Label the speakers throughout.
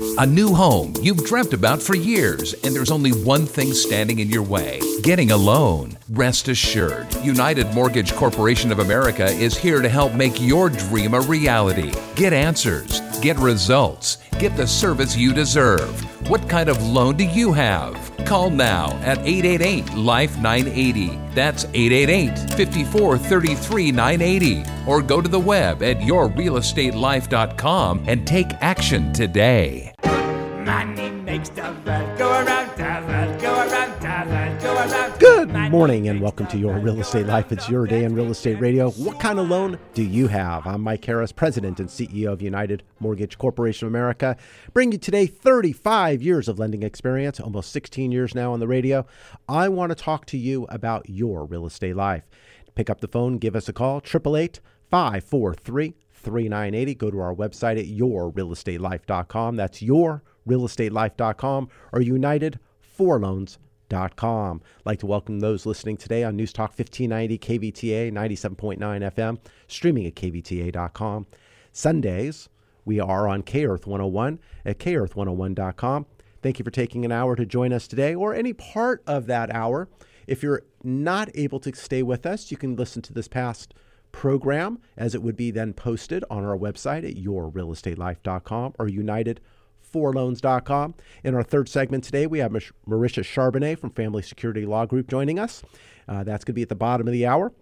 Speaker 1: A new home you've dreamt about for years, and there's only one thing standing in your way getting a loan. Rest assured, United Mortgage Corporation of America is here to help make your dream a reality. Get answers, get results, get the service you deserve. What kind of loan do you have? Call now at 888 Life 980. That's 888 54 33 980. Or go to the web at yourrealestatelife.com and take action today.
Speaker 2: Money makes the world go around, the world go around, the world go around.
Speaker 3: Good morning and welcome to Your Real Estate Life. It's your day in real estate radio. What kind of loan do you have? I'm Mike Harris, President and CEO of United Mortgage Corporation of America. Bring you today 35 years of lending experience, almost 16 years now on the radio. I want to talk to you about your real estate life. Pick up the phone, give us a call, 888 543 3980. Go to our website at yourrealestatelife.com. That's yourrealestatelife.com or unitedforloans.com. I'd like to welcome those listening today on News Talk 1590 KVTA 97.9 FM, streaming at kvta.com. Sundays, we are on KEarth 101 at kearth101.com. Thank you for taking an hour to join us today or any part of that hour. If you're not able to stay with us, you can listen to this past program as it would be then posted on our website at yourrealestatelife.com or unitedforloans.com. In our third segment today, we have Marisha Charbonnet from Family Security Law Group joining us. Uh, that's going to be at the bottom of the hour.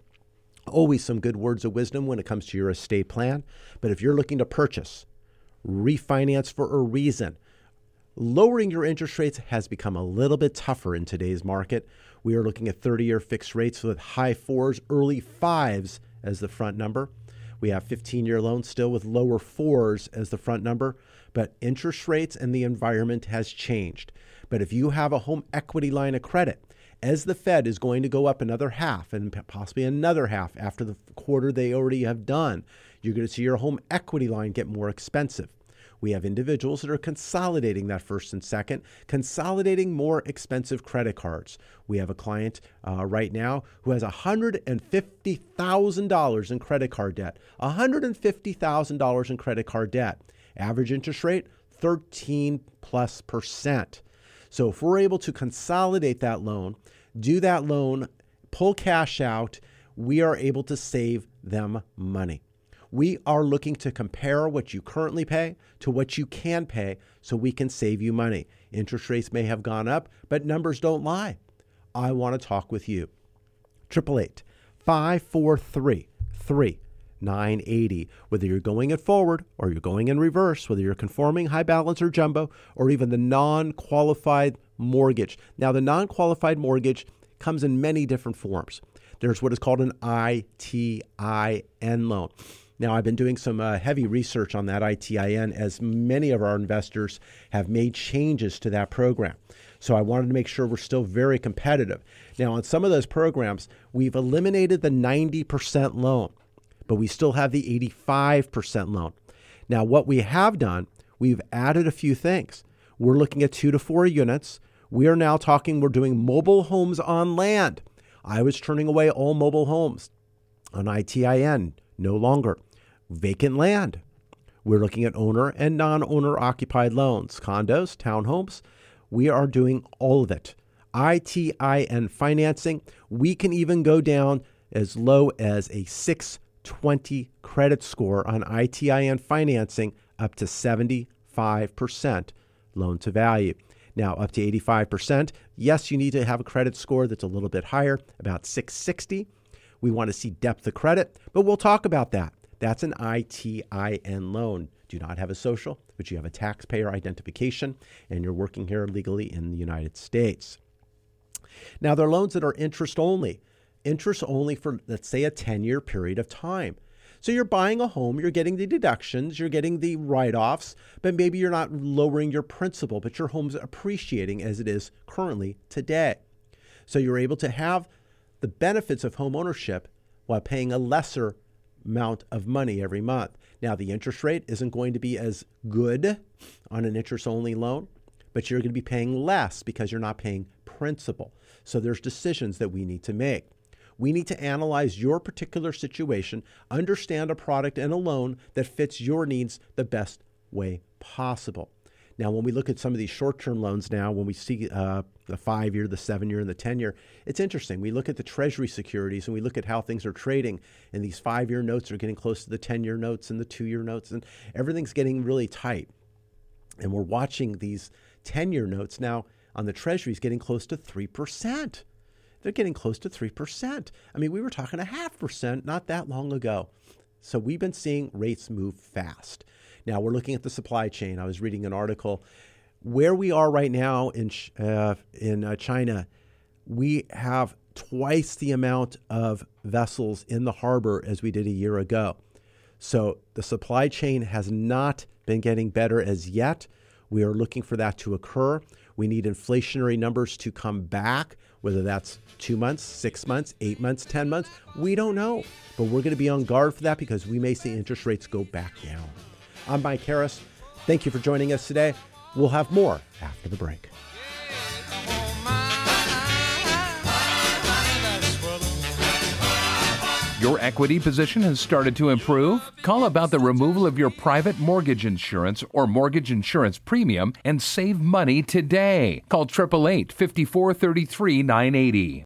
Speaker 3: Always some good words of wisdom when it comes to your estate plan. But if you're looking to purchase, refinance for a reason, lowering your interest rates has become a little bit tougher in today's market. We are looking at 30 year fixed rates with high fours, early fives as the front number. We have 15 year loans still with lower fours as the front number, but interest rates and the environment has changed. But if you have a home equity line of credit, as the Fed is going to go up another half and possibly another half after the quarter they already have done, you're going to see your home equity line get more expensive. We have individuals that are consolidating that first and second, consolidating more expensive credit cards. We have a client uh, right now who has $150,000 in credit card debt. $150,000 in credit card debt. Average interest rate 13 plus percent. So if we're able to consolidate that loan, do that loan, pull cash out, we are able to save them money. We are looking to compare what you currently pay to what you can pay so we can save you money. Interest rates may have gone up, but numbers don't lie. I want to talk with you. 888 543 3980. Whether you're going it forward or you're going in reverse, whether you're conforming, high balance, or jumbo, or even the non qualified mortgage. Now, the non qualified mortgage comes in many different forms. There's what is called an ITIN loan. Now, I've been doing some uh, heavy research on that ITIN as many of our investors have made changes to that program. So I wanted to make sure we're still very competitive. Now, on some of those programs, we've eliminated the 90% loan, but we still have the 85% loan. Now, what we have done, we've added a few things. We're looking at two to four units. We are now talking, we're doing mobile homes on land. I was turning away all mobile homes on ITIN no longer. Vacant land. We're looking at owner and non owner occupied loans, condos, townhomes. We are doing all of it. ITIN financing. We can even go down as low as a 620 credit score on ITIN financing up to 75% loan to value. Now, up to 85%. Yes, you need to have a credit score that's a little bit higher, about 660. We want to see depth of credit, but we'll talk about that. That's an ITIN loan. Do not have a social, but you have a taxpayer identification and you're working here legally in the United States. Now, there are loans that are interest only, interest only for, let's say, a 10 year period of time. So you're buying a home, you're getting the deductions, you're getting the write offs, but maybe you're not lowering your principal, but your home's appreciating as it is currently today. So you're able to have the benefits of home ownership while paying a lesser amount of money every month. Now, the interest rate isn't going to be as good on an interest only loan, but you're going to be paying less because you're not paying principal. So there's decisions that we need to make. We need to analyze your particular situation, understand a product and a loan that fits your needs the best way possible. Now, when we look at some of these short term loans now, when we see uh, the five year, the seven year, and the 10 year, it's interesting. We look at the Treasury securities and we look at how things are trading, and these five year notes are getting close to the 10 year notes and the two year notes, and everything's getting really tight. And we're watching these 10 year notes now on the Treasuries getting close to 3%. They're getting close to 3%. I mean, we were talking a half percent not that long ago. So we've been seeing rates move fast. Now we're looking at the supply chain. I was reading an article where we are right now in uh, in uh, China. We have twice the amount of vessels in the harbor as we did a year ago. So the supply chain has not been getting better as yet. We are looking for that to occur. We need inflationary numbers to come back, whether that's two months, six months, eight months, 10 months. We don't know. But we're going to be on guard for that because we may see interest rates go back down. I'm Mike Harris. Thank you for joining us today. We'll have more after the break.
Speaker 1: Your equity position has started to improve? Call about the removal of your private mortgage insurance or mortgage insurance premium and save money today. Call 888 5433 980.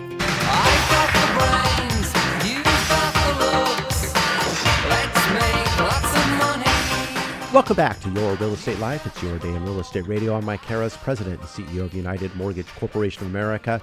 Speaker 3: Welcome back to Your Real Estate Life. It's your day in real estate radio. I'm Mike Harris, President and CEO of United Mortgage Corporation of America.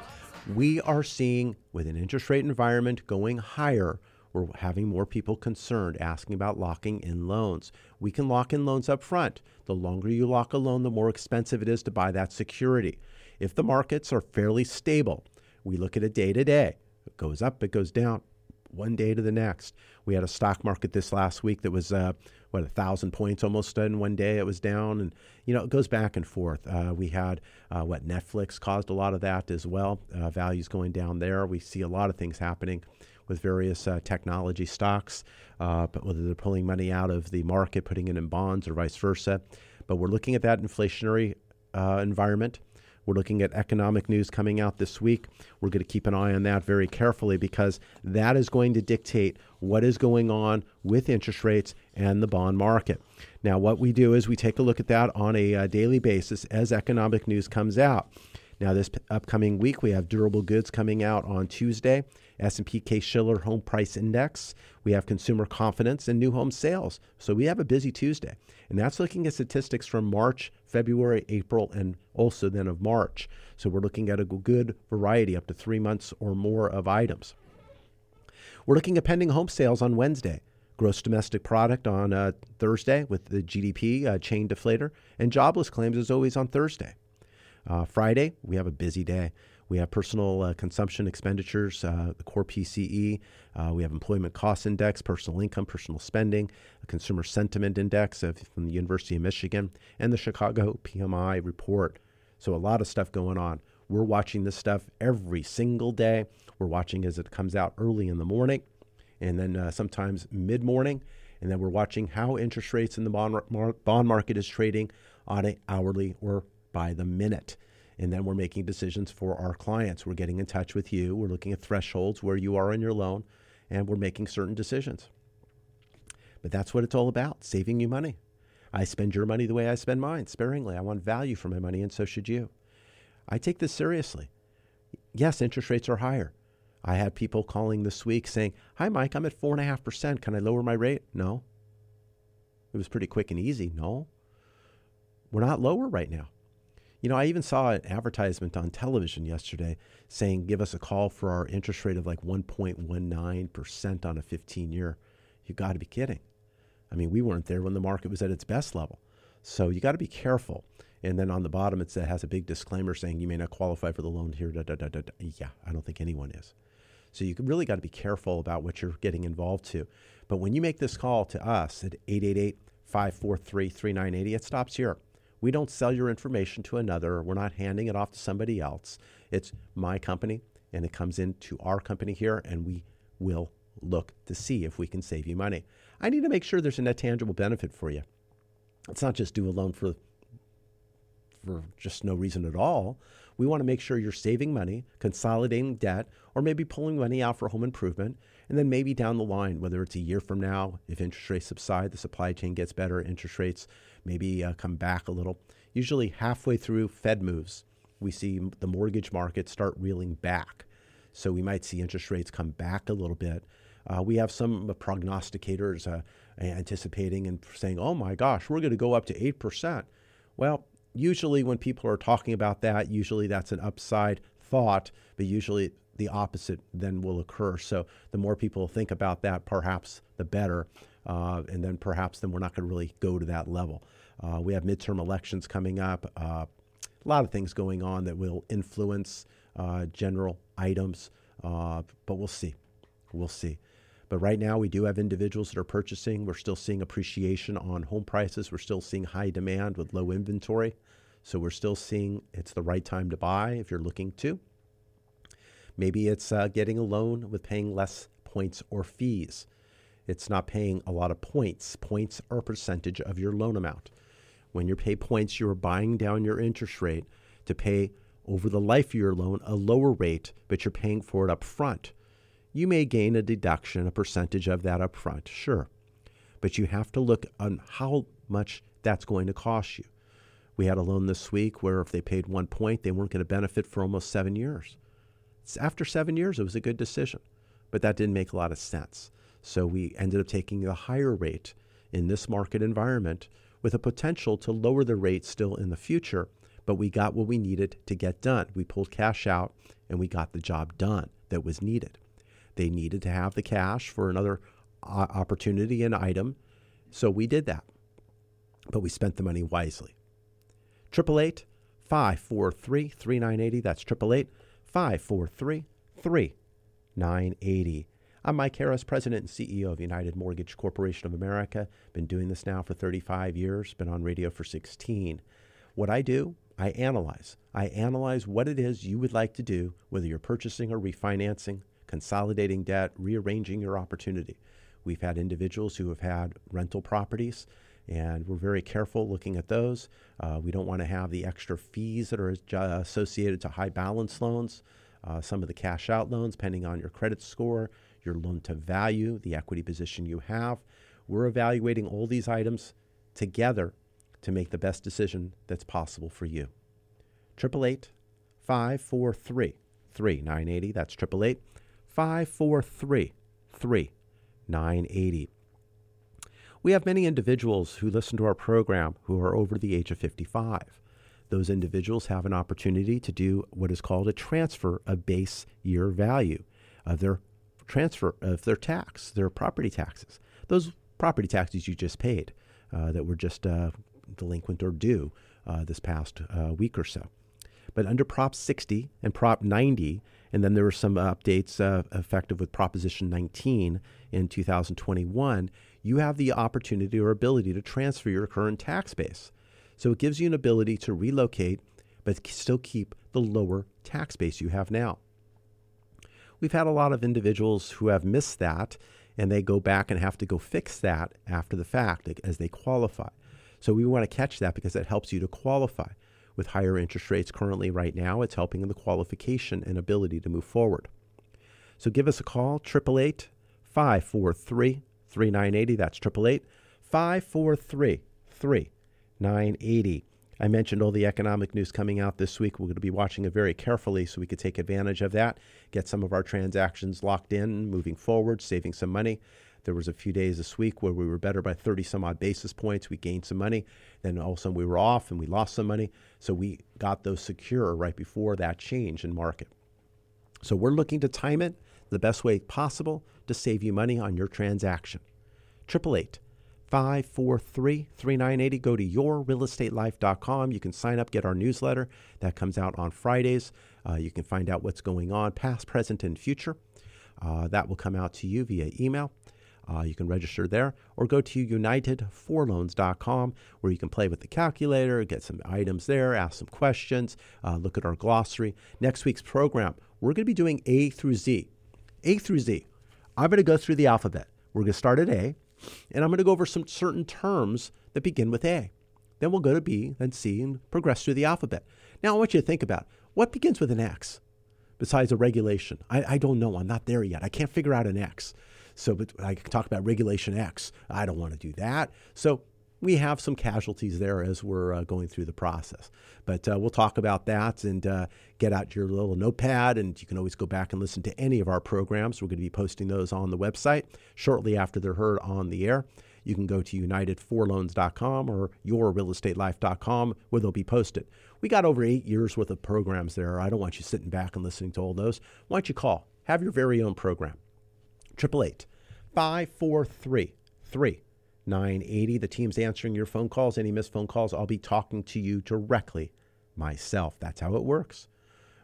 Speaker 3: We are seeing, with an interest rate environment going higher, we're having more people concerned asking about locking in loans. We can lock in loans up front. The longer you lock a loan, the more expensive it is to buy that security. If the markets are fairly stable, we look at it day to day. It goes up, it goes down, one day to the next. We had a stock market this last week that was uh, what a thousand points almost in one day. It was down, and you know it goes back and forth. Uh, we had uh, what Netflix caused a lot of that as well. Uh, values going down there. We see a lot of things happening with various uh, technology stocks, uh, but whether they're pulling money out of the market, putting it in bonds, or vice versa. But we're looking at that inflationary environment. We're looking at economic news coming out this week. We're going to keep an eye on that very carefully because that is going to dictate what is going on with interest rates and the bond market. Now, what we do is we take a look at that on a uh, daily basis as economic news comes out. Now, this p- upcoming week, we have durable goods coming out on Tuesday. S&P Case-Shiller Home Price Index. We have consumer confidence and new home sales. So we have a busy Tuesday. And that's looking at statistics from March, February, April, and also then of March. So we're looking at a good variety, up to three months or more of items. We're looking at pending home sales on Wednesday. Gross domestic product on uh, Thursday with the GDP uh, chain deflator, and jobless claims as always on Thursday. Uh, Friday, we have a busy day. We have personal uh, consumption expenditures, uh, the core PCE. Uh, we have employment cost index, personal income, personal spending, a consumer sentiment index of, from the University of Michigan, and the Chicago PMI report. So a lot of stuff going on. We're watching this stuff every single day. We're watching as it comes out early in the morning, and then uh, sometimes mid morning, And then we're watching how interest rates in the bond, bond market is trading on an hourly or by the minute. And then we're making decisions for our clients. We're getting in touch with you. We're looking at thresholds where you are in your loan, and we're making certain decisions. But that's what it's all about saving you money. I spend your money the way I spend mine, sparingly. I want value for my money, and so should you. I take this seriously. Yes, interest rates are higher. I had people calling this week saying, Hi, Mike, I'm at 4.5%. Can I lower my rate? No. It was pretty quick and easy. No. We're not lower right now. You know, I even saw an advertisement on television yesterday saying, Give us a call for our interest rate of like 1.19% on a 15 year. You got to be kidding. I mean, we weren't there when the market was at its best level. So you got to be careful. And then on the bottom, it has a big disclaimer saying you may not qualify for the loan here. Da, da, da. Yeah, I don't think anyone is. So you really got to be careful about what you're getting involved to. But when you make this call to us at 888 543 3980, it stops here. We don't sell your information to another. We're not handing it off to somebody else. It's my company, and it comes into our company here, and we will look to see if we can save you money. I need to make sure there's a net tangible benefit for you. It's not just do a loan for for just no reason at all. We want to make sure you're saving money, consolidating debt, or maybe pulling money out for home improvement. And then maybe down the line, whether it's a year from now, if interest rates subside, the supply chain gets better, interest rates maybe uh, come back a little. Usually, halfway through Fed moves, we see the mortgage market start reeling back. So we might see interest rates come back a little bit. Uh, we have some prognosticators uh, anticipating and saying, oh my gosh, we're going to go up to 8%. Well, usually when people are talking about that, usually that's an upside thought, but usually the opposite then will occur. So the more people think about that, perhaps the better. Uh, and then perhaps then we're not going to really go to that level. Uh, we have midterm elections coming up. Uh, a lot of things going on that will influence uh, general items, uh, but we'll see. We'll see. But right now, we do have individuals that are purchasing. We're still seeing appreciation on home prices. We're still seeing high demand with low inventory. So we're still seeing it's the right time to buy if you're looking to. Maybe it's uh, getting a loan with paying less points or fees. It's not paying a lot of points. Points are a percentage of your loan amount. When you pay points, you're buying down your interest rate to pay over the life of your loan a lower rate, but you're paying for it up front. You may gain a deduction, a percentage of that up front, sure. But you have to look on how much that's going to cost you. We had a loan this week where if they paid one point, they weren't going to benefit for almost seven years. After seven years, it was a good decision, but that didn't make a lot of sense. So we ended up taking the higher rate in this market environment with a potential to lower the rate still in the future, but we got what we needed to get done. We pulled cash out and we got the job done that was needed. They needed to have the cash for another uh, opportunity and item. So we did that. But we spent the money wisely. 888 543 3980. That's 888 543 3980. I'm Mike Harris, President and CEO of United Mortgage Corporation of America. Been doing this now for 35 years, been on radio for 16. What I do, I analyze. I analyze what it is you would like to do, whether you're purchasing or refinancing, consolidating debt, rearranging your opportunity. We've had individuals who have had rental properties, and we're very careful looking at those. Uh, we don't want to have the extra fees that are associated to high balance loans, uh, some of the cash out loans, depending on your credit score, your loan to value, the equity position you have. We're evaluating all these items together to make the best decision that's possible for you. 888 543 3980. That's 888 543 3980. We have many individuals who listen to our program who are over the age of 55. Those individuals have an opportunity to do what is called a transfer of base year value of their transfer of their tax, their property taxes. Those property taxes you just paid uh, that were just uh, delinquent or due uh, this past uh, week or so. But under Prop 60 and Prop 90, and then there were some updates uh, effective with Proposition 19 in 2021, you have the opportunity or ability to transfer your current tax base. So it gives you an ability to relocate, but still keep the lower tax base you have now. We've had a lot of individuals who have missed that, and they go back and have to go fix that after the fact as they qualify. So we want to catch that because that helps you to qualify. With higher interest rates currently right now, it's helping in the qualification and ability to move forward. So give us a call, 888 543 3980. That's 888 543 3980. I mentioned all the economic news coming out this week. We're going to be watching it very carefully so we could take advantage of that, get some of our transactions locked in, moving forward, saving some money. There was a few days this week where we were better by 30 some odd basis points. We gained some money. Then all of a sudden we were off and we lost some money. So we got those secure right before that change in market. So we're looking to time it the best way possible to save you money on your transaction. 888 543 3980. Go to yourrealestatelife.com. You can sign up, get our newsletter that comes out on Fridays. Uh, you can find out what's going on, past, present, and future. Uh, that will come out to you via email. Uh, you can register there or go to unitedforloans.com where you can play with the calculator, get some items there, ask some questions, uh, look at our glossary. Next week's program, we're going to be doing A through Z. A through Z. I'm going to go through the alphabet. We're going to start at A and I'm going to go over some certain terms that begin with A. Then we'll go to B, then C, and progress through the alphabet. Now, I want you to think about what begins with an X besides a regulation. I, I don't know. I'm not there yet. I can't figure out an X. So, but I can talk about regulation X. I don't want to do that. So, we have some casualties there as we're uh, going through the process. But uh, we'll talk about that and uh, get out your little notepad, and you can always go back and listen to any of our programs. We're going to be posting those on the website shortly after they're heard on the air. You can go to unitedforloans.com or yourrealestatelife.com where they'll be posted. We got over eight years worth of programs there. I don't want you sitting back and listening to all those. Why don't you call? Have your very own program. 888 543 980. The team's answering your phone calls. Any missed phone calls, I'll be talking to you directly myself. That's how it works.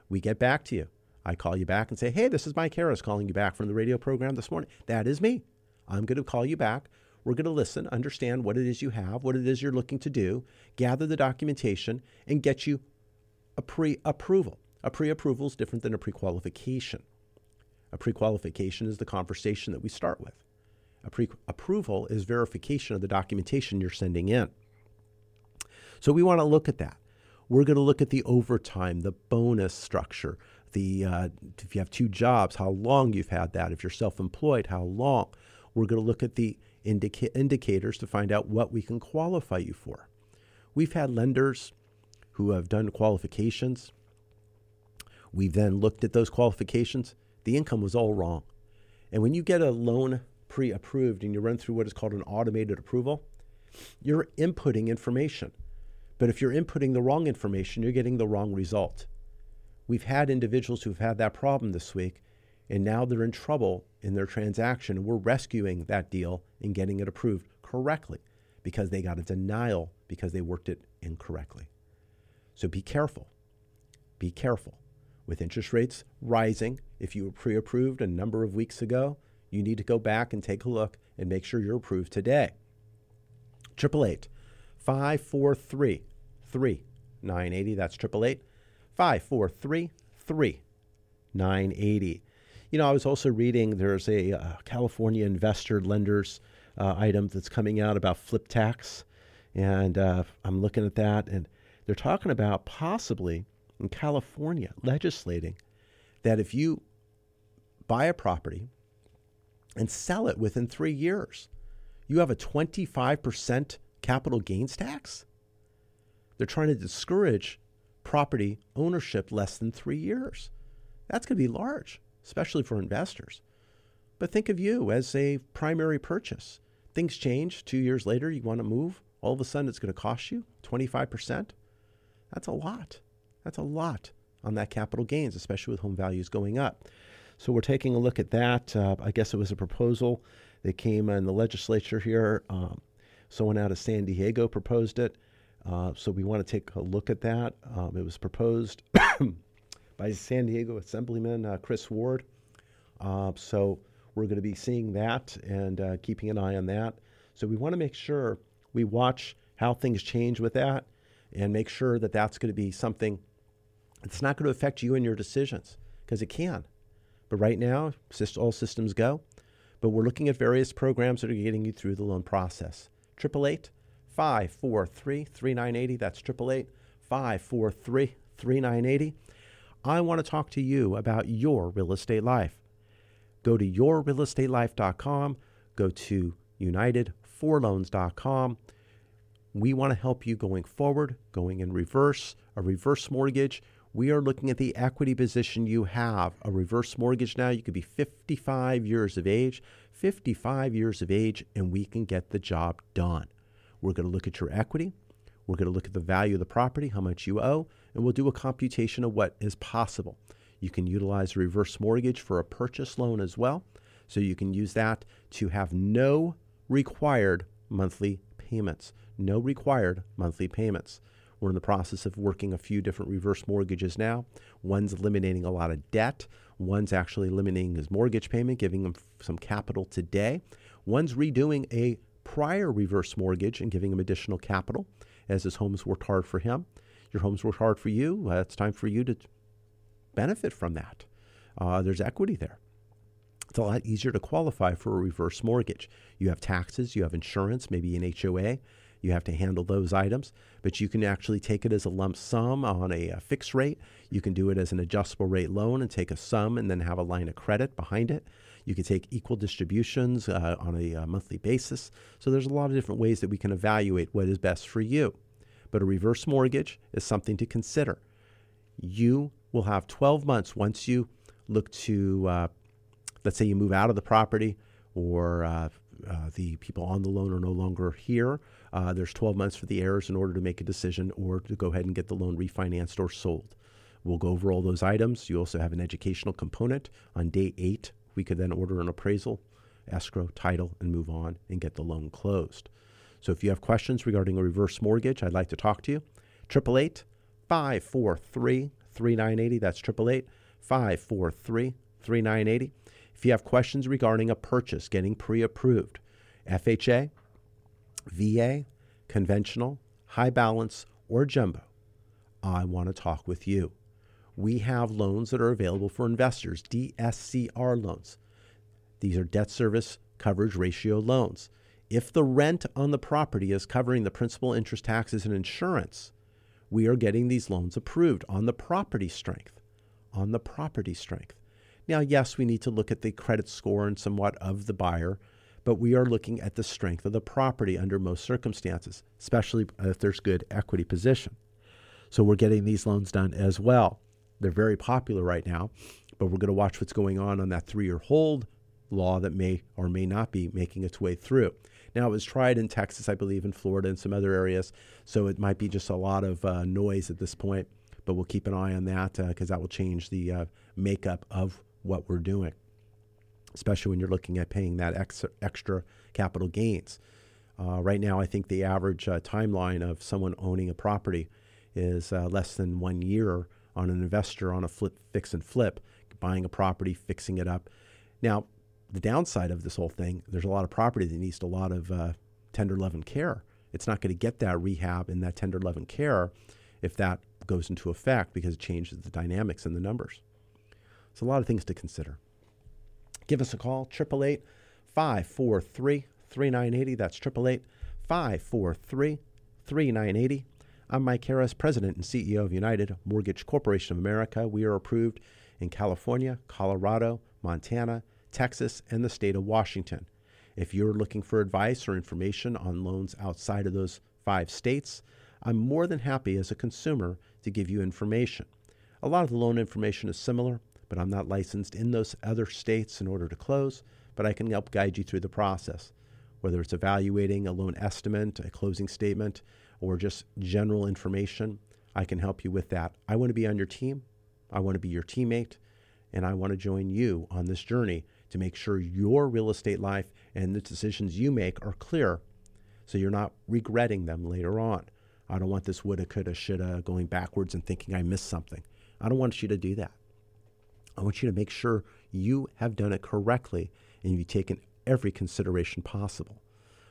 Speaker 3: We get back to you. I call you back and say, hey, this is Mike Harris calling you back from the radio program this morning. That is me. I'm going to call you back. We're going to listen, understand what it is you have, what it is you're looking to do, gather the documentation, and get you a pre approval. A pre approval is different than a pre qualification. A pre qualification is the conversation that we start with. A pre approval is verification of the documentation you're sending in. So we want to look at that. We're going to look at the overtime, the bonus structure, the uh, if you have two jobs, how long you've had that. If you're self-employed, how long. We're going to look at the indica- indicators to find out what we can qualify you for. We've had lenders who have done qualifications. We've then looked at those qualifications. The income was all wrong. And when you get a loan pre approved and you run through what is called an automated approval, you're inputting information. But if you're inputting the wrong information, you're getting the wrong result. We've had individuals who've had that problem this week, and now they're in trouble in their transaction. We're rescuing that deal and getting it approved correctly because they got a denial because they worked it incorrectly. So be careful. Be careful. With interest rates rising, if you were pre approved a number of weeks ago, you need to go back and take a look and make sure you're approved today. 888 543 3980. That's 888 543 3980. You know, I was also reading there's a uh, California investor lenders uh, item that's coming out about flip tax. And uh, I'm looking at that, and they're talking about possibly in California legislating that if you buy a property and sell it within three years. You have a 25% capital gains tax? They're trying to discourage property ownership less than three years. That's going to be large, especially for investors. But think of you as a primary purchase. Things change. Two years later, you want to move. All of a sudden, it's going to cost you 25%. That's a lot. That's a lot on that capital gains, especially with home values going up. So we're taking a look at that. Uh, I guess it was a proposal that came in the legislature here. Um, someone out of San Diego proposed it. Uh, so we want to take a look at that. Um, it was proposed by San Diego Assemblyman uh, Chris Ward. Uh, so we're going to be seeing that and uh, keeping an eye on that. So we want to make sure we watch how things change with that and make sure that that's going to be something that's not going to affect you and your decisions because it can. But right now, all systems go. but we're looking at various programs that are getting you through the loan process. 888 543 3980. That's 888 543 3980. I want to talk to you about your real estate life. Go to yourrealestatelife.com, go to unitedforloans.com. We want to help you going forward, going in reverse, a reverse mortgage. We are looking at the equity position you have. A reverse mortgage now, you could be 55 years of age, 55 years of age, and we can get the job done. We're going to look at your equity. We're going to look at the value of the property, how much you owe, and we'll do a computation of what is possible. You can utilize a reverse mortgage for a purchase loan as well. So you can use that to have no required monthly payments. No required monthly payments. We're in the process of working a few different reverse mortgages now. One's eliminating a lot of debt. One's actually eliminating his mortgage payment, giving him some capital today. One's redoing a prior reverse mortgage and giving him additional capital as his home's worked hard for him. Your home's worked hard for you. It's time for you to benefit from that. Uh, there's equity there. It's a lot easier to qualify for a reverse mortgage. You have taxes, you have insurance, maybe an HOA. You have to handle those items, but you can actually take it as a lump sum on a, a fixed rate. You can do it as an adjustable rate loan and take a sum and then have a line of credit behind it. You can take equal distributions uh, on a, a uh, monthly basis. So there's a lot of different ways that we can evaluate what is best for you. But a reverse mortgage is something to consider. You will have 12 months once you look to, uh, let's say you move out of the property or uh, uh, the people on the loan are no longer here. Uh, there's 12 months for the heirs in order to make a decision or to go ahead and get the loan refinanced or sold. We'll go over all those items. You also have an educational component. On day eight, we could then order an appraisal, escrow, title, and move on and get the loan closed. So if you have questions regarding a reverse mortgage, I'd like to talk to you. 888 543 3980. That's 888 543 3980. If you have questions regarding a purchase getting pre approved, FHA, VA, conventional, high balance, or jumbo, I want to talk with you. We have loans that are available for investors, DSCR loans. These are debt service coverage ratio loans. If the rent on the property is covering the principal, interest, taxes, and insurance, we are getting these loans approved on the property strength. On the property strength. Now, yes, we need to look at the credit score and somewhat of the buyer, but we are looking at the strength of the property under most circumstances, especially if there's good equity position. So we're getting these loans done as well. They're very popular right now, but we're going to watch what's going on on that three year hold law that may or may not be making its way through. Now, it was tried in Texas, I believe, in Florida, and some other areas, so it might be just a lot of uh, noise at this point, but we'll keep an eye on that because uh, that will change the uh, makeup of what we're doing, especially when you're looking at paying that extra, extra capital gains. Uh, right now, I think the average uh, timeline of someone owning a property is uh, less than one year on an investor on a flip, fix and flip, buying a property, fixing it up. Now, the downside of this whole thing, there's a lot of property that needs a lot of uh, tender love and care. It's not going to get that rehab and that tender love and care if that goes into effect because it changes the dynamics and the numbers. So a lot of things to consider. Give us a call, 888 543 3980. That's 888 543 3980. I'm Mike Harris, President and CEO of United Mortgage Corporation of America. We are approved in California, Colorado, Montana, Texas, and the state of Washington. If you're looking for advice or information on loans outside of those five states, I'm more than happy as a consumer to give you information. A lot of the loan information is similar, but I'm not licensed in those other states in order to close, but I can help guide you through the process. Whether it's evaluating a loan estimate, a closing statement, or just general information, I can help you with that. I want to be on your team. I want to be your teammate, and I want to join you on this journey to make sure your real estate life and the decisions you make are clear so you're not regretting them later on. I don't want this woulda, coulda, shoulda going backwards and thinking I missed something. I don't want you to do that. I want you to make sure you have done it correctly and you've taken every consideration possible.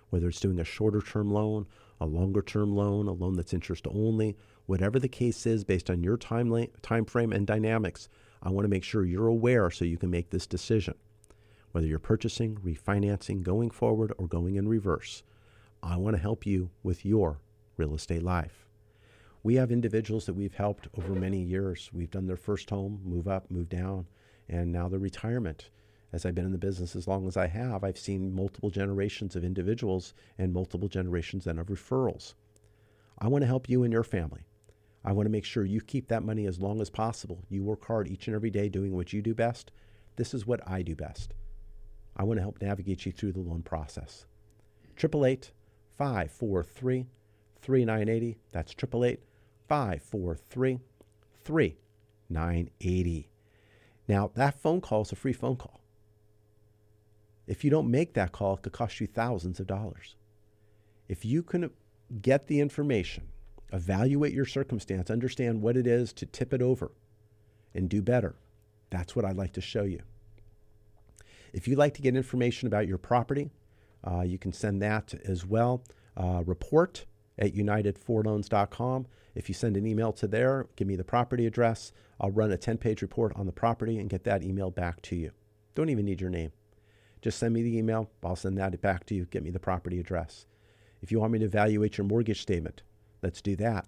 Speaker 3: Whether it's doing a shorter term loan, a longer term loan, a loan that's interest only, whatever the case is based on your time, la- time frame and dynamics, I want to make sure you're aware so you can make this decision. Whether you're purchasing, refinancing, going forward, or going in reverse, I want to help you with your real estate life. We have individuals that we've helped over many years. We've done their first home, move up, move down, and now their retirement. As I've been in the business as long as I have, I've seen multiple generations of individuals and multiple generations then of referrals. I want to help you and your family. I want to make sure you keep that money as long as possible. You work hard each and every day doing what you do best. This is what I do best. I want to help navigate you through the loan process. 888 543 3980. That's 888 543 3980. Now, that phone call is a free phone call. If you don't make that call, it could cost you thousands of dollars. If you can get the information, evaluate your circumstance, understand what it is to tip it over and do better, that's what I'd like to show you. If you'd like to get information about your property, uh, you can send that as well. Uh, report at unitedforloans.com. If you send an email to there, give me the property address. I'll run a 10 page report on the property and get that email back to you. Don't even need your name. Just send me the email. I'll send that back to you. Get me the property address. If you want me to evaluate your mortgage statement, let's do that.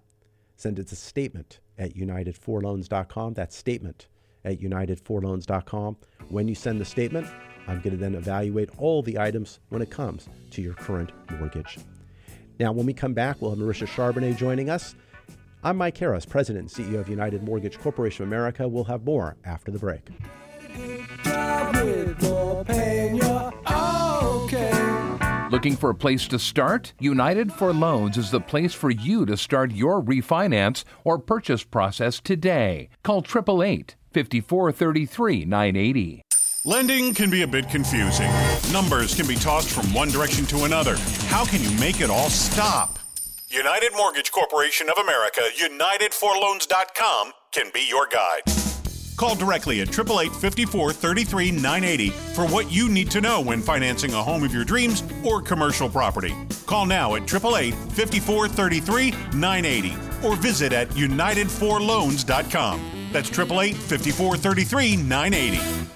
Speaker 3: Send it to statement at unitedforloans.com. That's statement at unitedforloans.com. When you send the statement, I'm going to then evaluate all the items when it comes to your current mortgage. Now, when we come back, we'll have Marisha Charbonnet joining us. I'm Mike Harris, President and CEO of United Mortgage Corporation of America. We'll have more after the break.
Speaker 1: Looking for a place to start? United for Loans is the place for you to start your refinance or purchase process today. Call 888 5433 980.
Speaker 4: Lending can be a bit confusing. Numbers can be tossed from one direction to another. How can you make it all stop? United Mortgage Corporation of America, UnitedForLoans.com can be your guide. Call directly at 888 54 33 980 for what you need to know when financing a home of your dreams or commercial property. Call now at 888 54 33 980 or visit at UnitedForLoans.com. That's 888 54 33 980.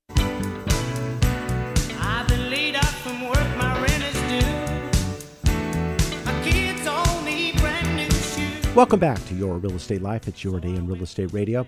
Speaker 3: Welcome back to Your Real Estate Life. It's your day in real estate radio.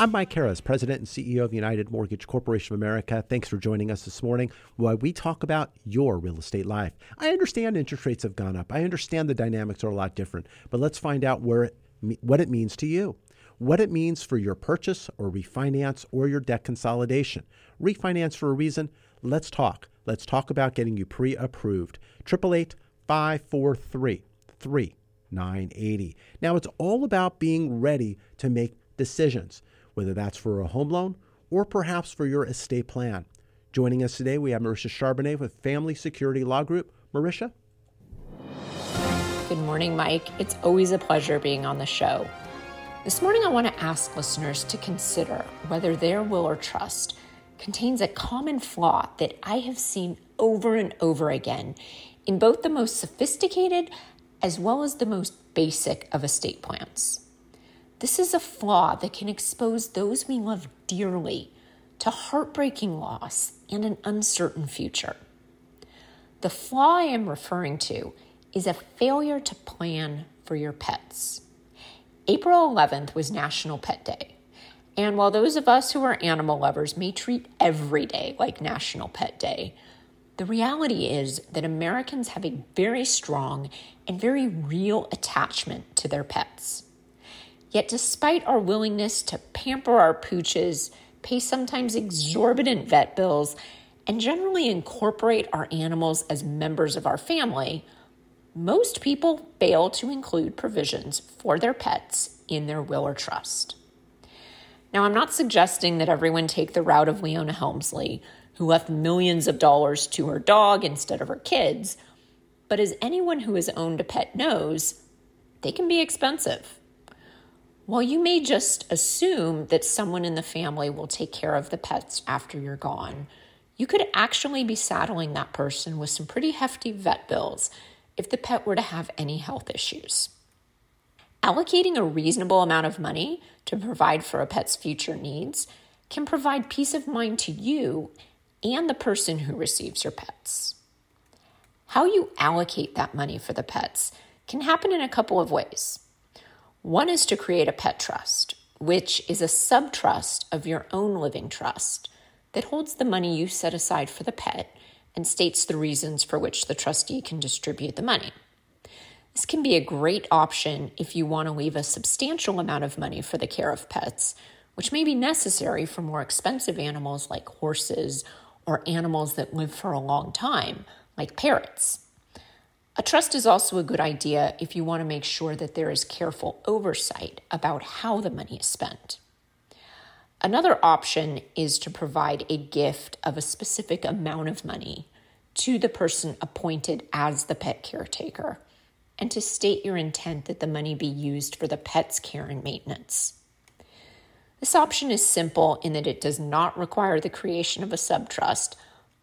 Speaker 3: I'm Mike Harris, President and CEO of United Mortgage Corporation of America. Thanks for joining us this morning while we talk about your real estate life. I understand interest rates have gone up. I understand the dynamics are a lot different, but let's find out where it, what it means to you. What it means for your purchase or refinance or your debt consolidation. Refinance for a reason? Let's talk. Let's talk about getting you pre approved. 888 543 3980. Now, it's all about being ready to make decisions, whether that's for a home loan or perhaps for your estate plan. Joining us today, we have Marisha Charbonnet with Family Security Law Group. Marisha?
Speaker 5: Good morning, Mike. It's always a pleasure being on the show. This morning, I want to ask listeners to consider whether their will or trust contains a common flaw that I have seen over and over again in both the most sophisticated as well as the most basic of estate plans. This is a flaw that can expose those we love dearly to heartbreaking loss and an uncertain future. The flaw I am referring to is a failure to plan for your pets. April 11th was National Pet Day. And while those of us who are animal lovers may treat every day like National Pet Day, the reality is that Americans have a very strong and very real attachment to their pets. Yet, despite our willingness to pamper our pooches, pay sometimes exorbitant vet bills, and generally incorporate our animals as members of our family, most people fail to include provisions for their pets in their will or trust. Now, I'm not suggesting that everyone take the route of Leona Helmsley, who left millions of dollars to her dog instead of her kids. But as anyone who has owned a pet knows, they can be expensive. While you may just assume that someone in the family will take care of the pets after you're gone, you could actually be saddling that person with some pretty hefty vet bills if the pet were to have any health issues. Allocating a reasonable amount of money to provide for a pet's future needs can provide peace of mind to you and the person who receives your pets. How you allocate that money for the pets can happen in a couple of ways. One is to create a pet trust, which is a subtrust of your own living trust that holds the money you set aside for the pet and states the reasons for which the trustee can distribute the money. This can be a great option if you want to leave a substantial amount of money for the care of pets, which may be necessary for more expensive animals like horses or animals that live for a long time, like parrots. A trust is also a good idea if you want to make sure that there is careful oversight about how the money is spent. Another option is to provide a gift of a specific amount of money to the person appointed as the pet caretaker and to state your intent that the money be used for the pet's care and maintenance. This option is simple in that it does not require the creation of a subtrust,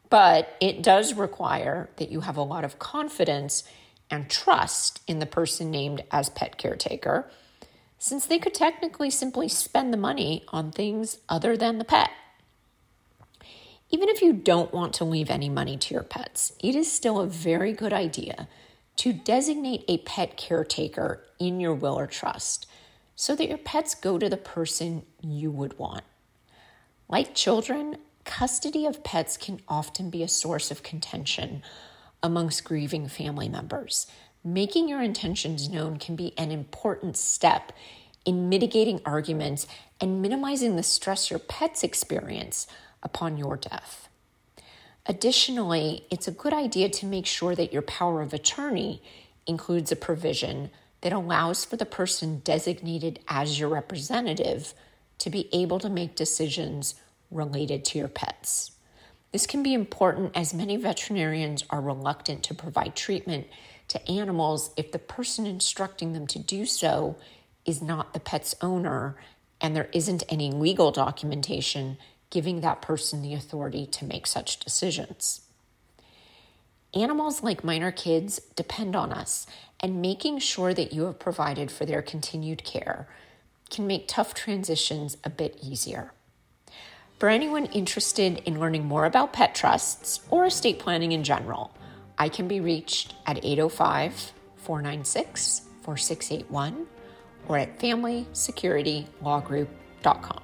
Speaker 5: but it does require that you have a lot of confidence and trust in the person named as pet caretaker since they could technically simply spend the money on things other than the pet. Even if you don't want to leave any money to your pets, it is still a very good idea to designate a pet caretaker in your will or trust so that your pets go to the person you would want. Like children, custody of pets can often be a source of contention amongst grieving family members making your intentions known can be an important step in mitigating arguments and minimizing the stress your pets experience upon your death. Additionally, it's a good idea to make sure that your power of attorney includes a provision that allows for the person designated as your representative to be able to make decisions related to your pets. This can be important as many veterinarians are reluctant to provide treatment to animals if the person instructing them to do so is not the pet's owner and there isn't any legal documentation giving that person the authority to make such decisions. Animals like minor kids depend on us, and making sure that you have provided for their continued care can make tough transitions a bit easier. For anyone interested in learning more about pet trusts or estate planning in general, I can be reached at 805 496 4681 or at FamilySecurityLawGroup.com.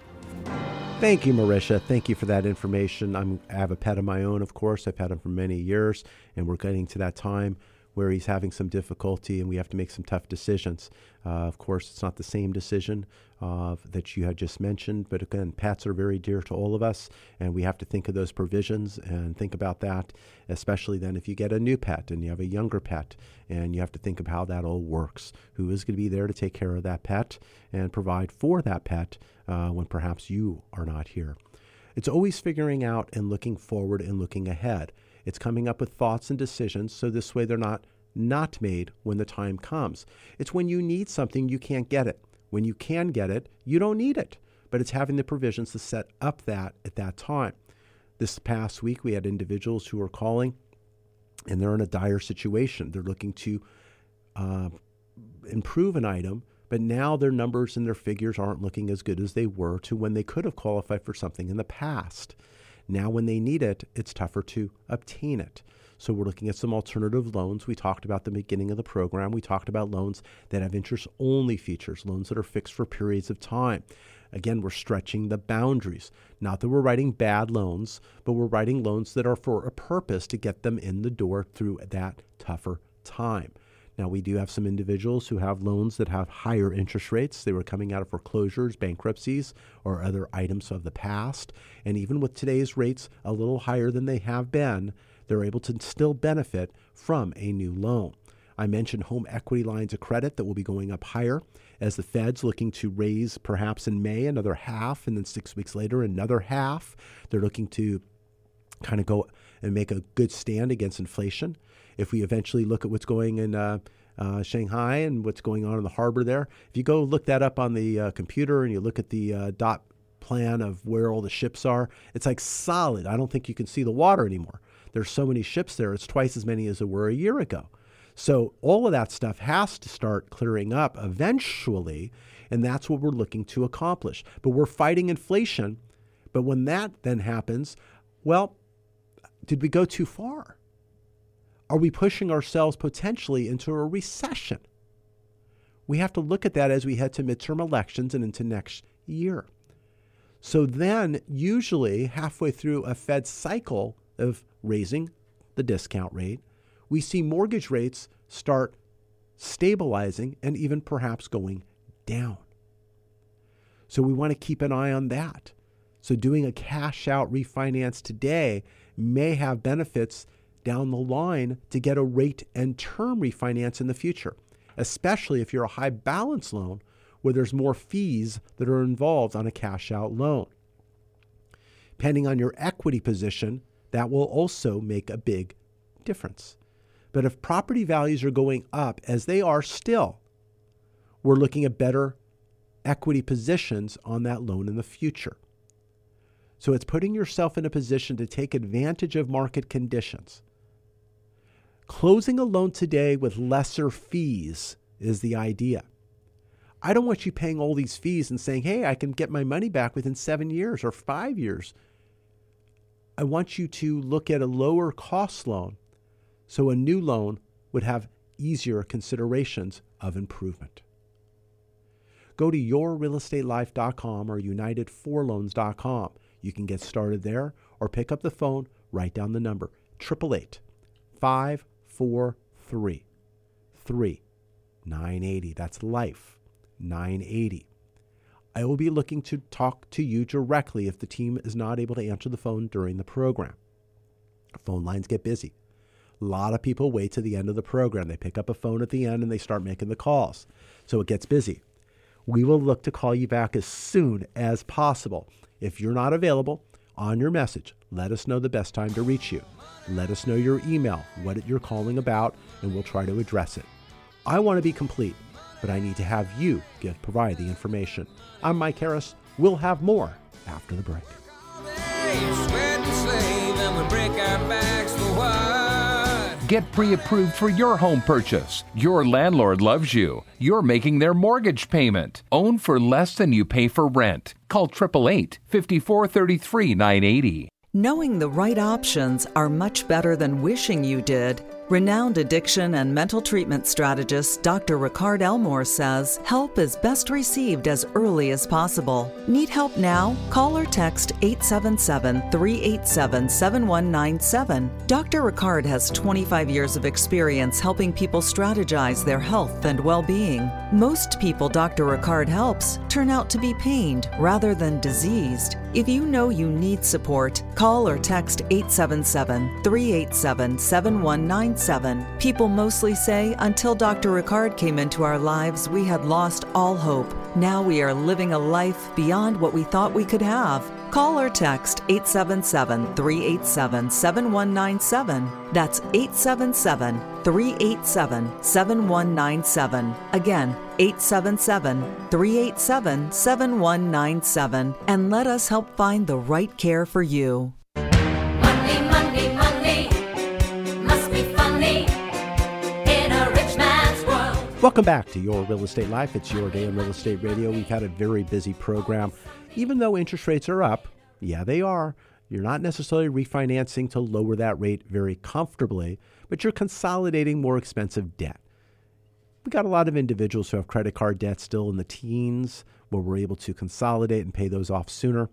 Speaker 3: Thank you, Marisha. Thank you for that information. I'm, I have a pet of my own, of course. I've had him for many years, and we're getting to that time where he's having some difficulty and we have to make some tough decisions. Uh, of course, it's not the same decision uh, that you had just mentioned, but again, pets are very dear to all of us, and we have to think of those provisions and think about that, especially then if you get a new pet and you have a younger pet, and you have to think of how that all works. Who is going to be there to take care of that pet and provide for that pet uh, when perhaps you are not here? It's always figuring out and looking forward and looking ahead. It's coming up with thoughts and decisions so this way they're not not made when the time comes. It's when you need something you can't get it. When you can get it, you don't need it. But it's having the provisions to set up that at that time. This past week we had individuals who were calling and they're in a dire situation. They're looking to uh, improve an item, but now their numbers and their figures aren't looking as good as they were to when they could have qualified for something in the past. Now, when they need it, it's tougher to obtain it. So, we're looking at some alternative loans. We talked about the beginning of the program. We talked about loans that have interest only features, loans that are fixed for periods of time. Again, we're stretching the boundaries. Not that we're writing bad loans, but we're writing loans that are for a purpose to get them in the door through that tougher time. Now, we do have some individuals who have loans that have higher interest rates. They were coming out of foreclosures, bankruptcies, or other items of the past. And even with today's rates a little higher than they have been, they're able to still benefit from a new loan. I mentioned home equity lines of credit that will be going up higher as the Fed's looking to raise perhaps in May another half, and then six weeks later another half. They're looking to kind of go and make a good stand against inflation. If we eventually look at what's going in uh, uh, Shanghai and what's going on in the harbor there, if you go look that up on the uh, computer and you look at the uh, dot plan of where all the ships are, it's like solid. I don't think you can see the water anymore. There's so many ships there, it's twice as many as there were a year ago. So all of that stuff has to start clearing up eventually, and that's what we're looking to accomplish. But we're fighting inflation. But when that then happens, well, did we go too far? Are we pushing ourselves potentially into a recession? We have to look at that as we head to midterm elections and into next year. So then, usually halfway through a Fed cycle of raising the discount rate, we see mortgage rates start stabilizing and even perhaps going down. So we want to keep an eye on that. So doing a cash out refinance today may have benefits down the line to get a rate and term refinance in the future, especially if you're a high balance loan where there's more fees that are involved on a cash out loan. Depending on your equity position, that will also make a big difference. But if property values are going up, as they are still, we're looking at better equity positions on that loan in the future. So it's putting yourself in a position to take advantage of market conditions. Closing a loan today with lesser fees is the idea. I don't want you paying all these fees and saying, hey, I can get my money back within seven years or five years. I want you to look at a lower cost loan so a new loan would have easier considerations of improvement. Go to yourrealestatelife.com or unitedforloans.com. You can get started there or pick up the phone, write down the number 888 543 3980. That's life 980. I will be looking to talk to you directly if the team is not able to answer the phone during the program. Phone lines get busy. A lot of people wait to the end of the program. They pick up a phone at the end and they start making the calls. So it gets busy. We will look to call you back as soon as possible. If you're not available, on your message, let us know the best time to reach you. Let us know your email, what you're calling about, and we'll try to address it. I want to be complete, but I need to have you give provide the information. I'm Mike Harris. We'll have more after the break.
Speaker 1: Get pre approved for your home purchase. Your landlord loves you. You're making their mortgage payment. Own for less than you pay for rent. Call 888 5433 980.
Speaker 6: Knowing the right options are much better than wishing you did. Renowned addiction and mental treatment strategist Dr. Ricard Elmore says help is best received as early as possible. Need help now? Call or text 877 387 7197. Dr. Ricard has 25 years of experience helping people strategize their health and well being. Most people Dr. Ricard helps turn out to be pained rather than diseased. If you know you need support, call or text 877 387 7197 People mostly say, until Dr. Ricard came into our lives, we had lost all hope. Now we are living a life beyond what we thought we could have. Call or text 877 387 7197. That's 877 387 7197. Again, 877 387 7197. And let us help find the right care for you.
Speaker 3: Welcome back to Your Real Estate Life. It's your day in real estate radio. We've had a very busy program. Even though interest rates are up, yeah, they are. You're not necessarily refinancing to lower that rate very comfortably, but you're consolidating more expensive debt. We got a lot of individuals who have credit card debt still in the teens where we're able to consolidate and pay those off sooner.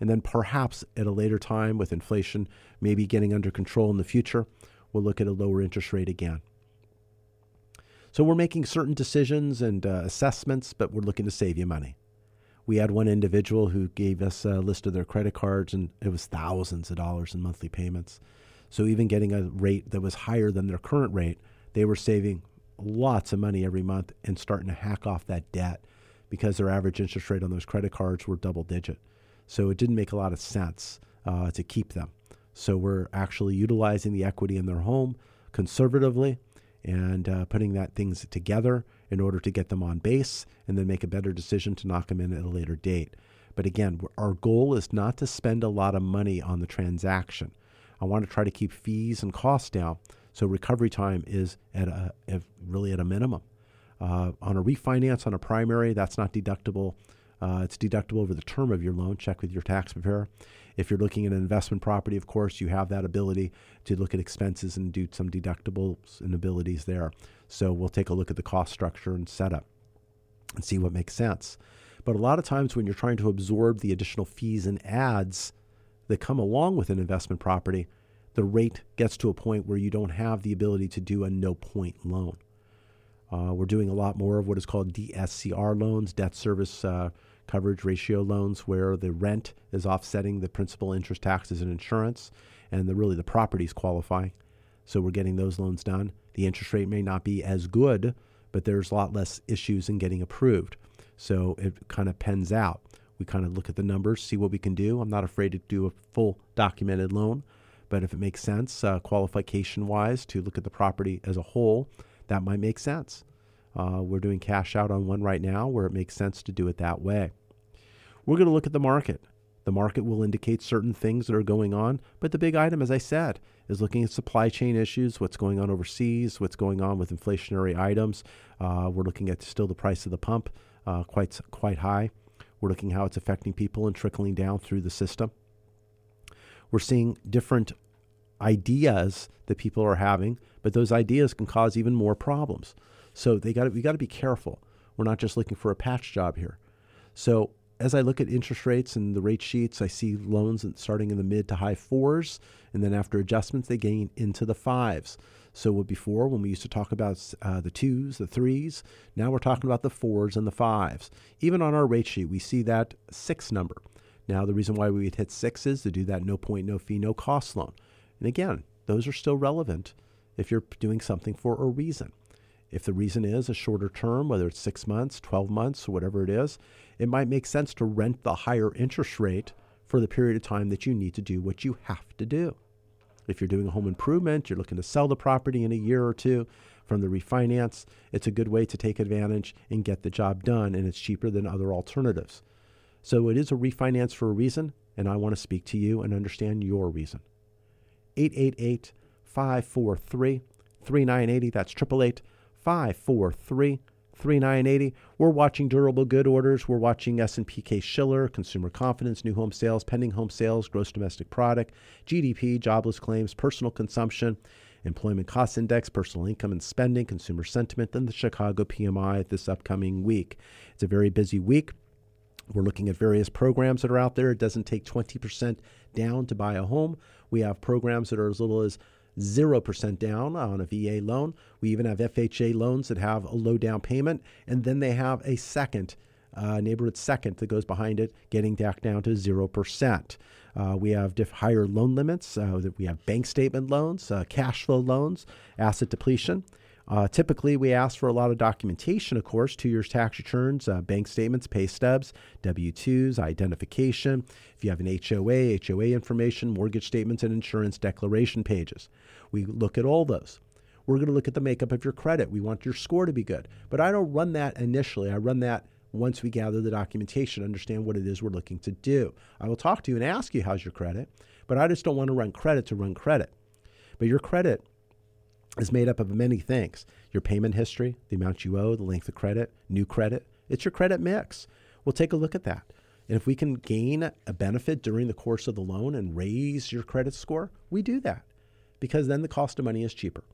Speaker 3: And then perhaps at a later time with inflation maybe getting under control in the future, we'll look at a lower interest rate again. So we're making certain decisions and uh, assessments, but we're looking to save you money. We had one individual who gave us a list of their credit cards, and it was thousands of dollars in monthly payments. So even getting a rate that was higher than their current rate, they were saving lots of money every month and starting to hack off that debt because their average interest rate on those credit cards were double digit. So it didn't make a lot of sense uh, to keep them. So we're actually utilizing the equity in their home conservatively and uh, putting that things together in order to get them on base and then make a better decision to knock them in at a later date. But again, our goal is not to spend a lot of money on the transaction. I want to try to keep fees and costs down, so recovery time is at a, really at a minimum. Uh, on a refinance on a primary, that's not deductible. Uh, it's deductible over the term of your loan. Check with your tax preparer. If you're looking at an investment property, of course, you have that ability to look at expenses and do some deductibles and abilities there. So we'll take a look at the cost structure and setup and see what makes sense. But a lot of times when you're trying to absorb the additional fees and ads that come along with an investment property, the rate gets to a point where you don't have the ability to do a no point loan. Uh, we're doing a lot more of what is called DSCR loans, debt service uh, coverage ratio loans, where the rent is offsetting the principal, interest, taxes, and insurance, and the, really the properties qualify. So we're getting those loans done. The interest rate may not be as good, but there's a lot less issues in getting approved. So it kind of pens out. We kind of look at the numbers, see what we can do. I'm not afraid to do a full documented loan, but if it makes sense, uh, qualification wise, to look at the property as a whole, that might make sense. Uh, we're doing cash out on one right now where it makes sense to do it that way. We're going to look at the market. The market will indicate certain things that are going on, but the big item, as I said, is looking at supply chain issues, what's going on overseas, what's going on with inflationary items. Uh, we're looking at still the price of the pump uh, quite quite high. We're looking how it's affecting people and trickling down through the system. We're seeing different ideas that people are having, but those ideas can cause even more problems. So they got we got to be careful. We're not just looking for a patch job here. So as I look at interest rates and the rate sheets, I see loans starting in the mid to high fours, and then after adjustments, they gain into the fives. So before, when we used to talk about uh, the twos, the threes, now we're talking about the fours and the fives. Even on our rate sheet, we see that six number. Now, the reason why we would hit six is to do that no point, no fee, no cost loan. And again, those are still relevant if you're doing something for a reason. If the reason is a shorter term, whether it's six months, 12 months, or whatever it is, it might make sense to rent the higher interest rate for the period of time that you need to do what you have to do. If you're doing a home improvement, you're looking to sell the property in a year or two from the refinance, it's a good way to take advantage and get the job done, and it's cheaper than other alternatives. So it is a refinance for a reason, and I want to speak to you and understand your reason. 888 543 3980. That's 888 543 3980. We're watching durable good orders. We're watching S&P Case-Shiller, consumer confidence, new home sales, pending home sales, gross domestic product, GDP, jobless claims, personal consumption, employment cost index, personal income and spending, consumer sentiment, and the Chicago PMI this upcoming week. It's a very busy week. We're looking at various programs that are out there. It doesn't take 20% down to buy a home. We have programs that are as little as 0% down on a VA loan. We even have FHA loans that have a low down payment, and then they have a second, uh, neighborhood second that goes behind it, getting back down to 0%. Uh, we have diff- higher loan limits. Uh, we have bank statement loans, uh, cash flow loans, asset depletion. Uh, typically, we ask for a lot of documentation, of course, two years tax returns, uh, bank statements, pay stubs, W 2s, identification. If you have an HOA, HOA information, mortgage statements, and insurance declaration pages. We look at all those. We're going to look at the makeup of your credit. We want your score to be good. But I don't run that initially. I run that once we gather the documentation, understand what it is we're looking to do. I will talk to you and ask you how's your credit, but I just don't want to run credit to run credit. But your credit is made up of many things your payment history, the amount you owe, the length of credit, new credit. It's your credit mix. We'll take a look at that. And if we can gain a benefit during the course of the loan and raise your credit score, we do that because then the cost of money is cheaper.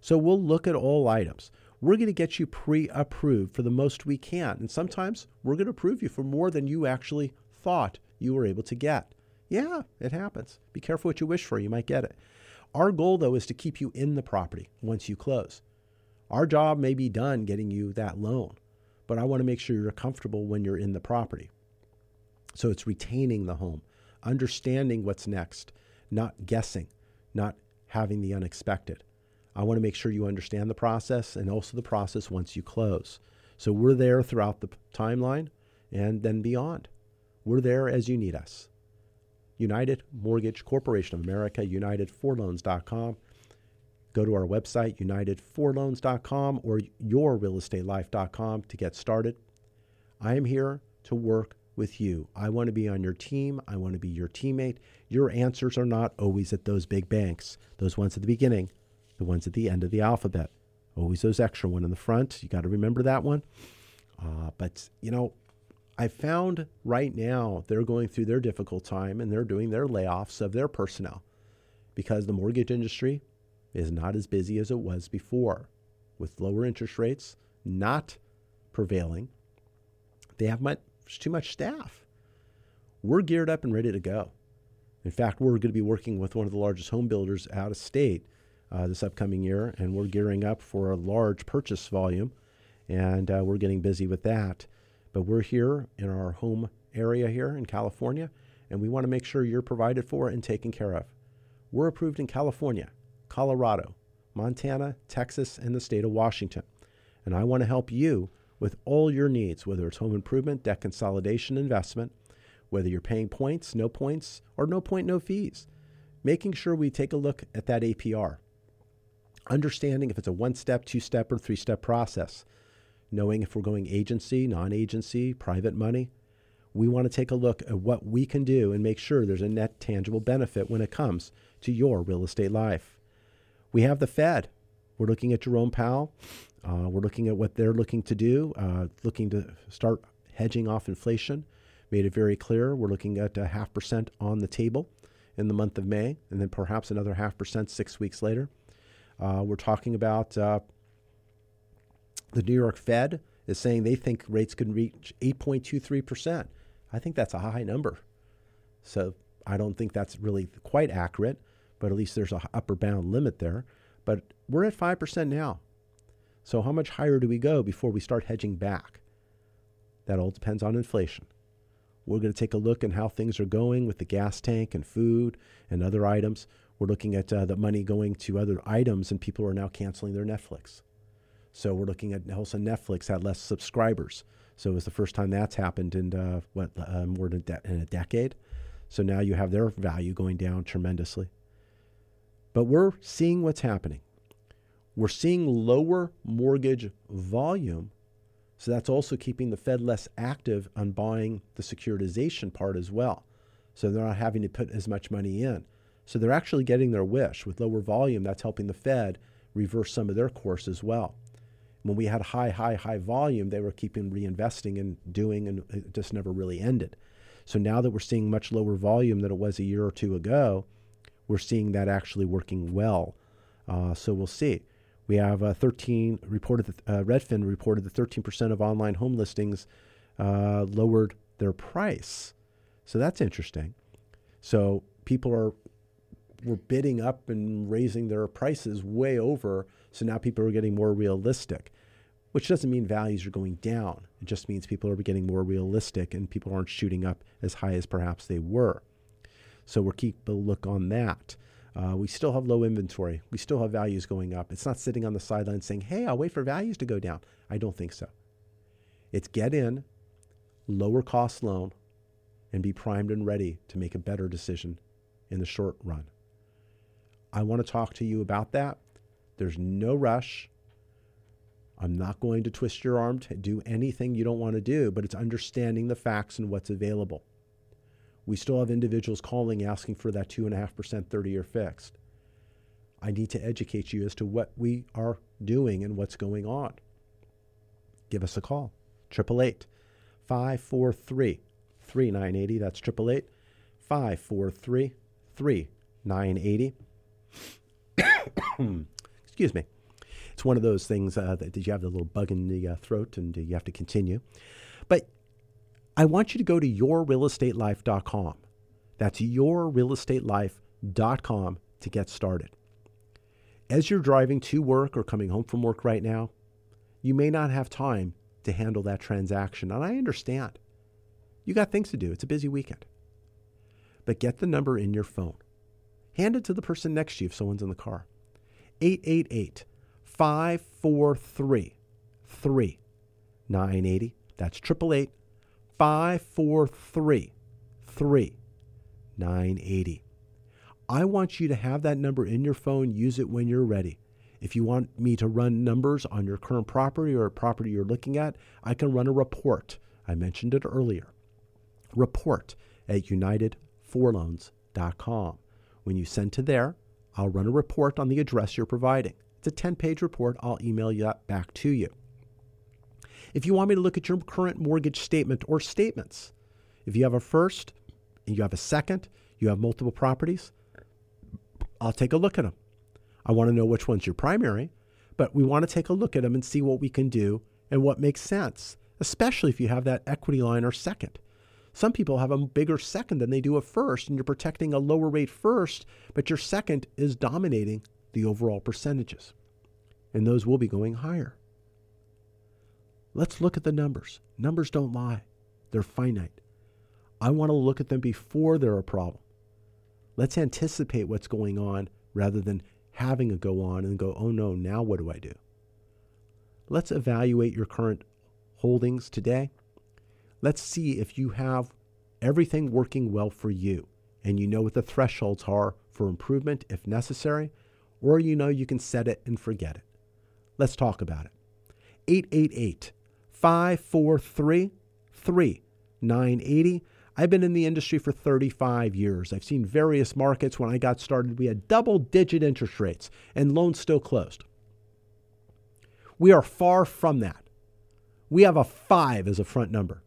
Speaker 3: So we'll look at all items. We're going to get you pre approved for the most we can. And sometimes we're going to approve you for more than you actually thought you were able to get. Yeah, it happens. Be careful what you wish for, you might get it. Our goal, though, is to keep you in the property once you close. Our job may be done getting you that loan, but I want to make sure you're comfortable when you're in the property. So it's retaining the home, understanding what's next, not guessing, not having the unexpected. I want to make sure you understand the process and also the process once you close. So we're there throughout the timeline and then beyond. We're there as you need us. United Mortgage Corporation of America, unitedforloans.com. Go to our website, unitedforloans.com or yourrealestatelife.com to get started. I am here to work with you. I want to be on your team. I want to be your teammate. Your answers are not always at those big banks, those ones at the beginning, the ones at the end of the alphabet. Always those extra one in the front. You got to remember that one. Uh, but, you know, I found right now they're going through their difficult time and they're doing their layoffs of their personnel because the mortgage industry is not as busy as it was before. With lower interest rates not prevailing, they have much, too much staff. We're geared up and ready to go. In fact, we're going to be working with one of the largest home builders out of state uh, this upcoming year, and we're gearing up for a large purchase volume, and uh, we're getting busy with that. But we're here in our home area here in California, and we want to make sure you're provided for and taken care of. We're approved in California, Colorado, Montana, Texas, and the state of Washington. And I want to help you with all your needs, whether it's home improvement, debt consolidation, investment, whether you're paying points, no points, or no point, no fees. Making sure we take a look at that APR. Understanding if it's a one step, two step, or three step process. Knowing if we're going agency, non agency, private money. We want to take a look at what we can do and make sure there's a net tangible benefit when it comes to your real estate life. We have the Fed. We're looking at Jerome Powell. Uh, we're looking at what they're looking to do, uh, looking to start hedging off inflation. Made it very clear we're looking at a half percent on the table in the month of May, and then perhaps another half percent six weeks later. Uh, we're talking about uh, the New York Fed is saying they think rates could reach 8.23%. I think that's a high number. So I don't think that's really quite accurate, but at least there's an upper bound limit there. But we're at 5% now. So how much higher do we go before we start hedging back? That all depends on inflation. We're going to take a look at how things are going with the gas tank and food and other items. We're looking at uh, the money going to other items, and people are now canceling their Netflix. So we're looking at also Netflix had less subscribers. So it was the first time that's happened in uh, what uh, more than de- in a decade. So now you have their value going down tremendously. But we're seeing what's happening. We're seeing lower mortgage volume. So that's also keeping the Fed less active on buying the securitization part as well. So they're not having to put as much money in. So they're actually getting their wish. With lower volume, that's helping the Fed reverse some of their course as well. When we had high, high, high volume, they were keeping reinvesting and doing, and it just never really ended. So now that we're seeing much lower volume than it was a year or two ago, we're seeing that actually working well. Uh, so we'll see. We have uh, 13 reported. That, uh, Redfin reported that 13% of online home listings uh, lowered their price. So that's interesting. So people are were bidding up and raising their prices way over. So now people are getting more realistic, which doesn't mean values are going down. It just means people are getting more realistic and people aren't shooting up as high as perhaps they were. So we're keep a look on that. Uh, we still have low inventory. We still have values going up. It's not sitting on the sidelines saying, hey, I'll wait for values to go down. I don't think so. It's get in, lower cost loan, and be primed and ready to make a better decision in the short run. I want to talk to you about that. There's no rush. I'm not going to twist your arm to do anything you don't want to do, but it's understanding the facts and what's available. We still have individuals calling asking for that 2.5% 30 year fixed. I need to educate you as to what we are doing and what's going on. Give us a call. 888 543 3980. That's 888 543 3980. Excuse me. It's one of those things uh, that, that you have the little bug in the uh, throat and you have to continue. But I want you to go to yourrealestatelife.com. That's yourrealestatelife.com to get started. As you're driving to work or coming home from work right now, you may not have time to handle that transaction. And I understand. You got things to do. It's a busy weekend. But get the number in your phone. Hand it to the person next to you if someone's in the car. 888 543 3980. That's 888 543 980. I want you to have that number in your phone, use it when you're ready. If you want me to run numbers on your current property or a property you're looking at, I can run a report. I mentioned it earlier. Report at unitedforloans.com. When you send to there, I'll run a report on the address you're providing. It's a 10 page report. I'll email that back to you. If you want me to look at your current mortgage statement or statements, if you have a first and you have a second, you have multiple properties, I'll take a look at them. I want to know which one's your primary, but we want to take a look at them and see what we can do and what makes sense, especially if you have that equity line or second. Some people have a bigger second than they do a first, and you're protecting a lower rate first, but your second is dominating the overall percentages. And those will be going higher. Let's look at the numbers. Numbers don't lie, they're finite. I want to look at them before they're a problem. Let's anticipate what's going on rather than having a go on and go, oh no, now what do I do? Let's evaluate your current holdings today. Let's see if you have everything working well for you and you know what the thresholds are for improvement if necessary, or you know you can set it and forget it. Let's talk about it. 888 543 3980. I've been in the industry for 35 years. I've seen various markets. When I got started, we had double digit interest rates and loans still closed. We are far from that. We have a five as a front number,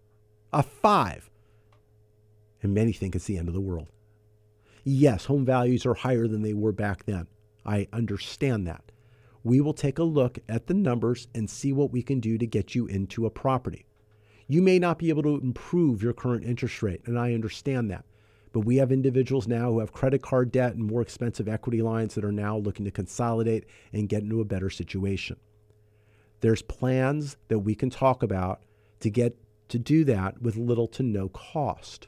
Speaker 3: a five. And many think it's the end of the world. Yes, home values are higher than they were back then. I understand that. We will take a look at the numbers and see what we can do to get you into a property. You may not be able to improve your current interest rate, and I understand that. But we have individuals now who have credit card debt and more expensive equity lines that are now looking to consolidate and get into a better situation. There's plans that we can talk about to get to do that with little to no cost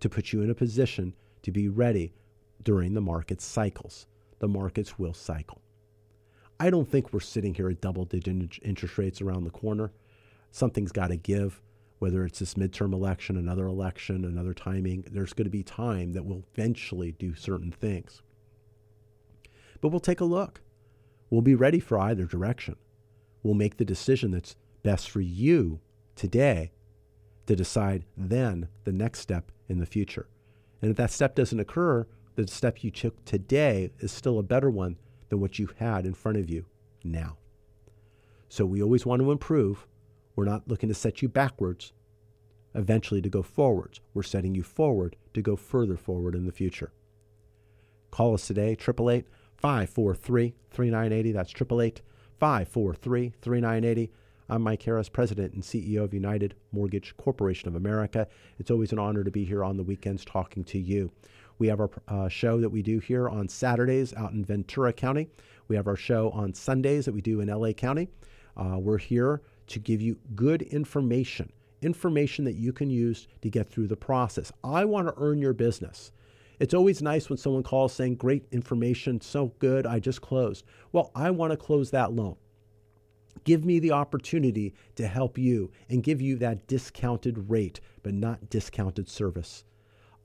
Speaker 3: to put you in a position to be ready during the market cycles. The markets will cycle. I don't think we're sitting here at double digit interest rates around the corner something's got to give, whether it's this midterm election, another election, another timing. There's going to be time that will eventually do certain things. But we'll take a look. We'll be ready for either direction. We'll make the decision that's best for you today to decide then the next step in the future. And if that step doesn't occur, the step you took today is still a better one than what you had in front of you now. So we always want to improve. We're not looking to set you backwards, eventually to go forwards. We're setting you forward to go further forward in the future. Call us today, 888 543 3980. That's 888 543 3980. I'm Mike Harris, President and CEO of United Mortgage Corporation of America. It's always an honor to be here on the weekends talking to you. We have our uh, show that we do here on Saturdays out in Ventura County. We have our show on Sundays that we do in LA County. Uh, we're here to give you good information, information that you can use to get through the process. I want to earn your business. It's always nice when someone calls saying, Great information, so good, I just closed. Well, I want to close that loan. Give me the opportunity to help you and give you that discounted rate, but not discounted service.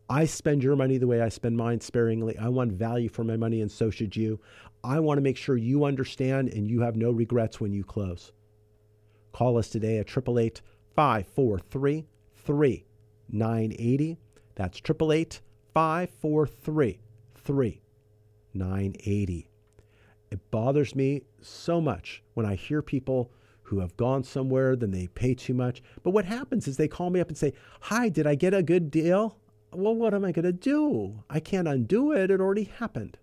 Speaker 3: I spend your money the way I spend mine sparingly. I want value for my money, and so should you. I want to make sure you understand and you have no regrets when you close. Call us today at 888 543 3980. That's 888 543 3980. It bothers me so much when I hear people who have gone somewhere, then they pay too much. But what happens is they call me up and say, Hi, did I get a good deal? Well, what am I going to do? I can't undo it. It already happened.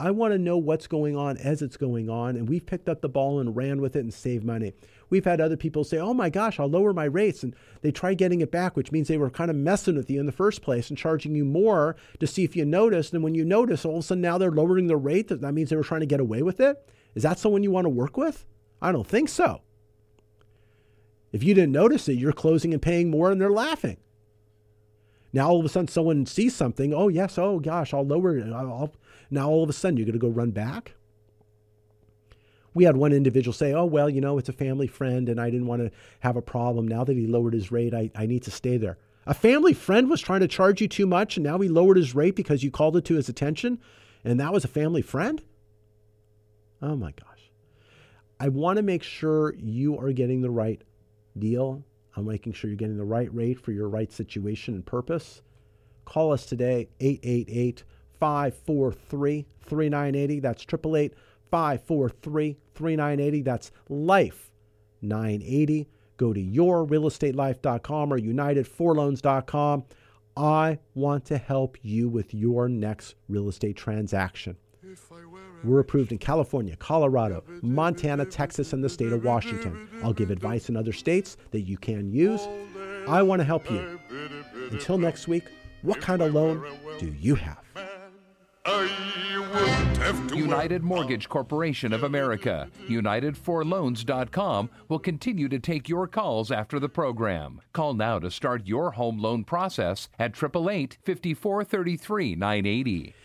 Speaker 3: I want to know what's going on as it's going on. And we've picked up the ball and ran with it and saved money. We've had other people say, oh my gosh, I'll lower my rates. And they try getting it back, which means they were kind of messing with you in the first place and charging you more to see if you noticed. And when you notice, all of a sudden now they're lowering the rate. That means they were trying to get away with it. Is that someone you want to work with? I don't think so. If you didn't notice it, you're closing and paying more and they're laughing. Now all of a sudden someone sees something. Oh yes. Oh gosh, I'll lower it. I'll, now all of a sudden you're going to go run back. We had one individual say, "Oh well, you know, it's a family friend, and I didn't want to have a problem. Now that he lowered his rate, I, I need to stay there." A family friend was trying to charge you too much and now he lowered his rate because you called it to his attention and that was a family friend? Oh my gosh. I want to make sure you are getting the right deal. I'm making sure you're getting the right rate for your right situation and purpose. Call us today, 888 543 3980. That's 888 543 3980. That's life 980. Go to yourrealestatelife.com or unitedforloans.com. I want to help you with your next real estate transaction. We're approved in California, Colorado, Montana, Texas, and the state of Washington. I'll give advice in other states that you can use. I want to help you. Until next week, what kind of loan do you have?
Speaker 1: United Mortgage Corporation of America, UnitedForLoans.com will continue to take your calls after the program. Call now to start your home loan process at 888 5433 980.